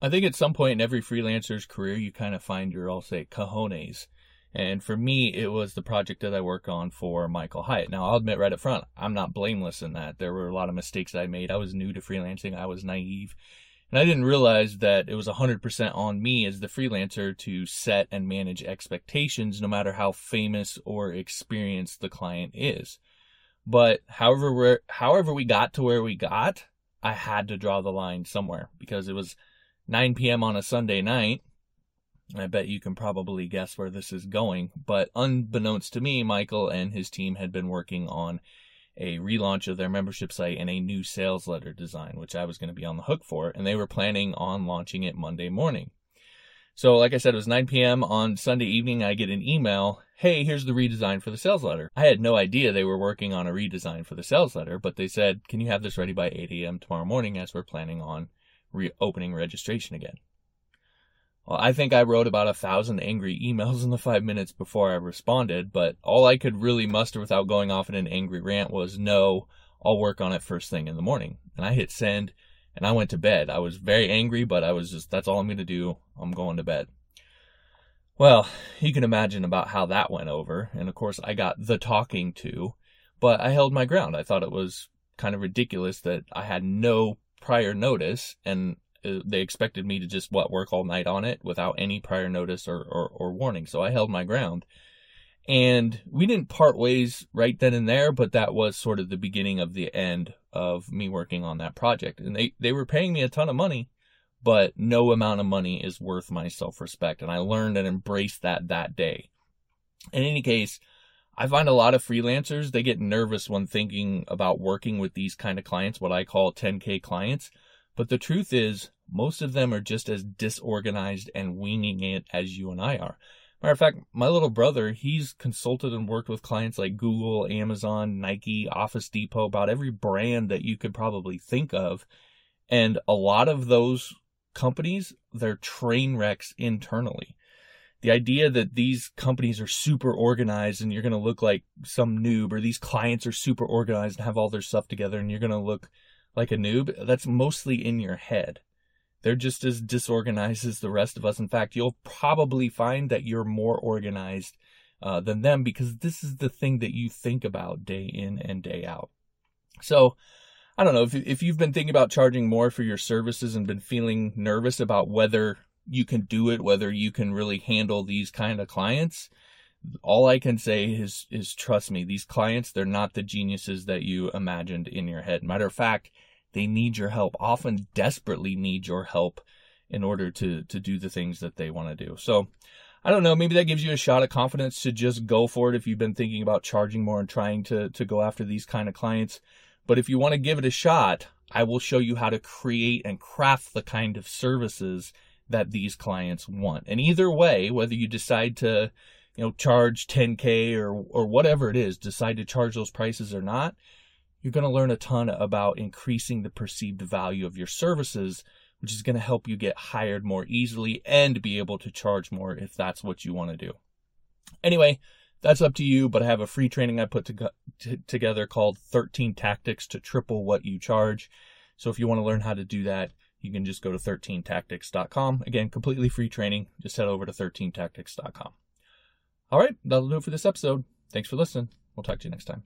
I think at some point in every freelancer's career, you kind of find your, I'll say, cojones. And for me, it was the project that I work on for Michael Hyatt. Now, I'll admit right up front, I'm not blameless in that. There were a lot of mistakes I made. I was new to freelancing. I was naive. And I didn't realize that it was 100% on me as the freelancer to set and manage expectations no matter how famous or experienced the client is. But however we however we got to where we got, I had to draw the line somewhere because it was 9 p.m. on a Sunday night. I bet you can probably guess where this is going, but unbeknownst to me, Michael and his team had been working on a relaunch of their membership site and a new sales letter design, which I was going to be on the hook for, and they were planning on launching it Monday morning. So, like I said, it was 9 p.m. on Sunday evening. I get an email. Hey, here's the redesign for the sales letter. I had no idea they were working on a redesign for the sales letter, but they said, can you have this ready by 8 a.m. tomorrow morning as we're planning on reopening registration again? Well, I think I wrote about a thousand angry emails in the five minutes before I responded, but all I could really muster without going off in an angry rant was no, I'll work on it first thing in the morning. And I hit send and I went to bed. I was very angry, but I was just, that's all I'm going to do. I'm going to bed. Well, you can imagine about how that went over. And of course, I got the talking to, but I held my ground. I thought it was kind of ridiculous that I had no prior notice and uh, they expected me to just what work all night on it without any prior notice or, or, or warning. So I held my ground. And we didn't part ways right then and there, but that was sort of the beginning of the end of me working on that project. And they, they were paying me a ton of money, but no amount of money is worth my self respect. And I learned and embraced that that day. In any case, I find a lot of freelancers, they get nervous when thinking about working with these kind of clients, what I call 10K clients. But the truth is, most of them are just as disorganized and winging it as you and I are. Matter of fact, my little brother, he's consulted and worked with clients like Google, Amazon, Nike, Office Depot, about every brand that you could probably think of. And a lot of those companies, they're train wrecks internally. The idea that these companies are super organized and you're going to look like some noob, or these clients are super organized and have all their stuff together and you're going to look like a noob, that's mostly in your head. They're just as disorganized as the rest of us. In fact, you'll probably find that you're more organized uh, than them because this is the thing that you think about day in and day out. So, I don't know if if you've been thinking about charging more for your services and been feeling nervous about whether you can do it, whether you can really handle these kind of clients. All I can say is is trust me, these clients they're not the geniuses that you imagined in your head. Matter of fact, they need your help, often desperately need your help in order to, to do the things that they want to do. So I don't know, maybe that gives you a shot of confidence to just go for it if you've been thinking about charging more and trying to, to go after these kind of clients. But if you want to give it a shot, I will show you how to create and craft the kind of services that these clients want. And either way, whether you decide to, you know, charge 10K or, or whatever it is, decide to charge those prices or not, you're going to learn a ton about increasing the perceived value of your services, which is going to help you get hired more easily and be able to charge more if that's what you want to do. Anyway, that's up to you, but I have a free training I put to, t- together called 13 Tactics to Triple What You Charge. So if you want to learn how to do that, you can just go to 13tactics.com. Again, completely free training. Just head over to 13tactics.com. All right, that'll do it for this episode. Thanks for listening. We'll talk to you next time.